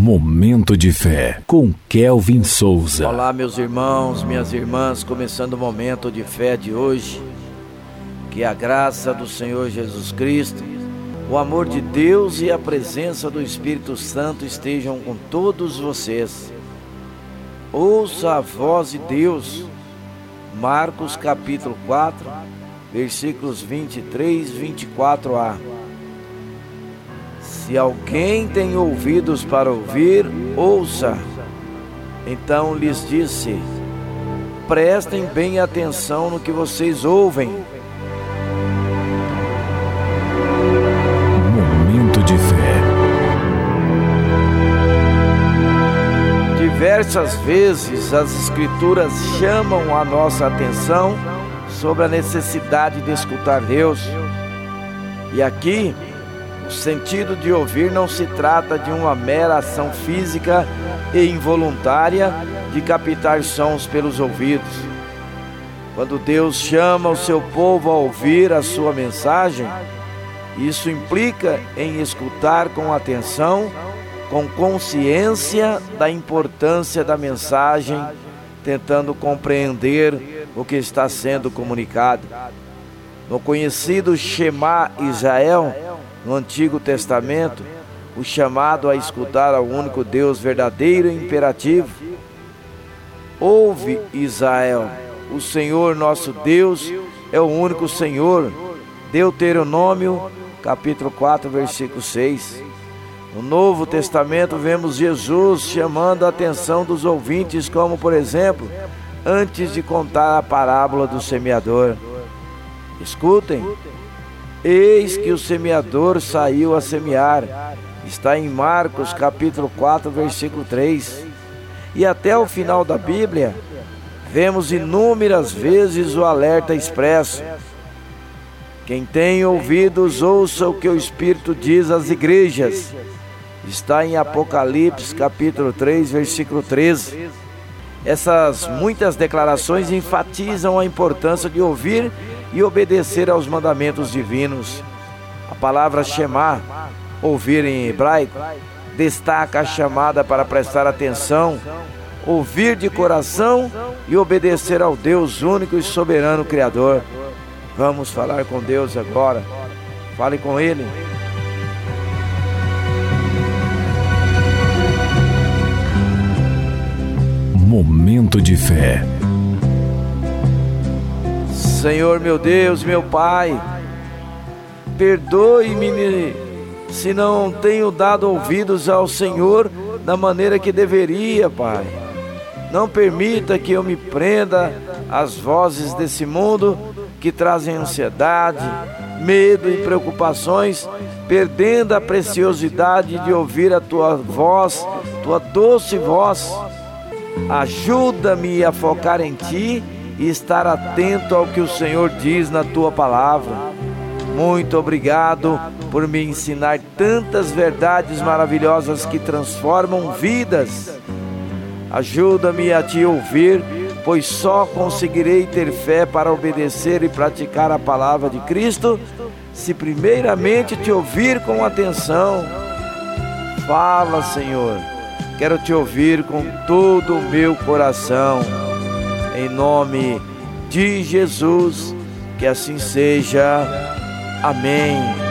Momento de fé com Kelvin Souza. Olá, meus irmãos, minhas irmãs, começando o momento de fé de hoje. Que a graça do Senhor Jesus Cristo, o amor de Deus e a presença do Espírito Santo estejam com todos vocês. Ouça a voz de Deus. Marcos capítulo 4, versículos 23 e 24a. Se alguém tem ouvidos para ouvir, ouça. Então lhes disse: Prestem bem atenção no que vocês ouvem. Momento de fé. Diversas vezes as Escrituras chamam a nossa atenção sobre a necessidade de escutar Deus. E aqui o sentido de ouvir não se trata de uma mera ação física e involuntária de captar sons pelos ouvidos. Quando Deus chama o seu povo a ouvir a sua mensagem, isso implica em escutar com atenção, com consciência da importância da mensagem, tentando compreender o que está sendo comunicado. No conhecido Shema Israel, no Antigo Testamento, o chamado a escutar ao único Deus verdadeiro e imperativo. Ouve, Israel, o Senhor nosso Deus é o único Senhor. Deuteronômio, capítulo 4, versículo 6. No Novo Testamento vemos Jesus chamando a atenção dos ouvintes, como por exemplo, antes de contar a parábola do semeador. Escutem, Eis que o semeador saiu a semear. Está em Marcos capítulo 4, versículo 3. E até o final da Bíblia, vemos inúmeras vezes o alerta expresso. Quem tem ouvidos, ouça o que o Espírito diz às igrejas. Está em Apocalipse capítulo 3, versículo 13. Essas muitas declarações enfatizam a importância de ouvir e obedecer aos mandamentos divinos. A palavra Shema, ouvir em hebraico, destaca a chamada para prestar atenção, ouvir de coração e obedecer ao Deus único e soberano Criador. Vamos falar com Deus agora. Fale com Ele. Momento de fé. Senhor meu Deus, meu Pai, perdoe-me se não tenho dado ouvidos ao Senhor da maneira que deveria, Pai. Não permita que eu me prenda às vozes desse mundo que trazem ansiedade, medo e preocupações, perdendo a preciosidade de ouvir a tua voz, tua doce voz. Ajuda-me a focar em ti e estar atento ao que o Senhor diz na tua palavra. Muito obrigado por me ensinar tantas verdades maravilhosas que transformam vidas. Ajuda-me a te ouvir, pois só conseguirei ter fé para obedecer e praticar a palavra de Cristo se primeiramente te ouvir com atenção. Fala, Senhor. Quero te ouvir com todo o meu coração em nome de Jesus, que assim seja. Amém.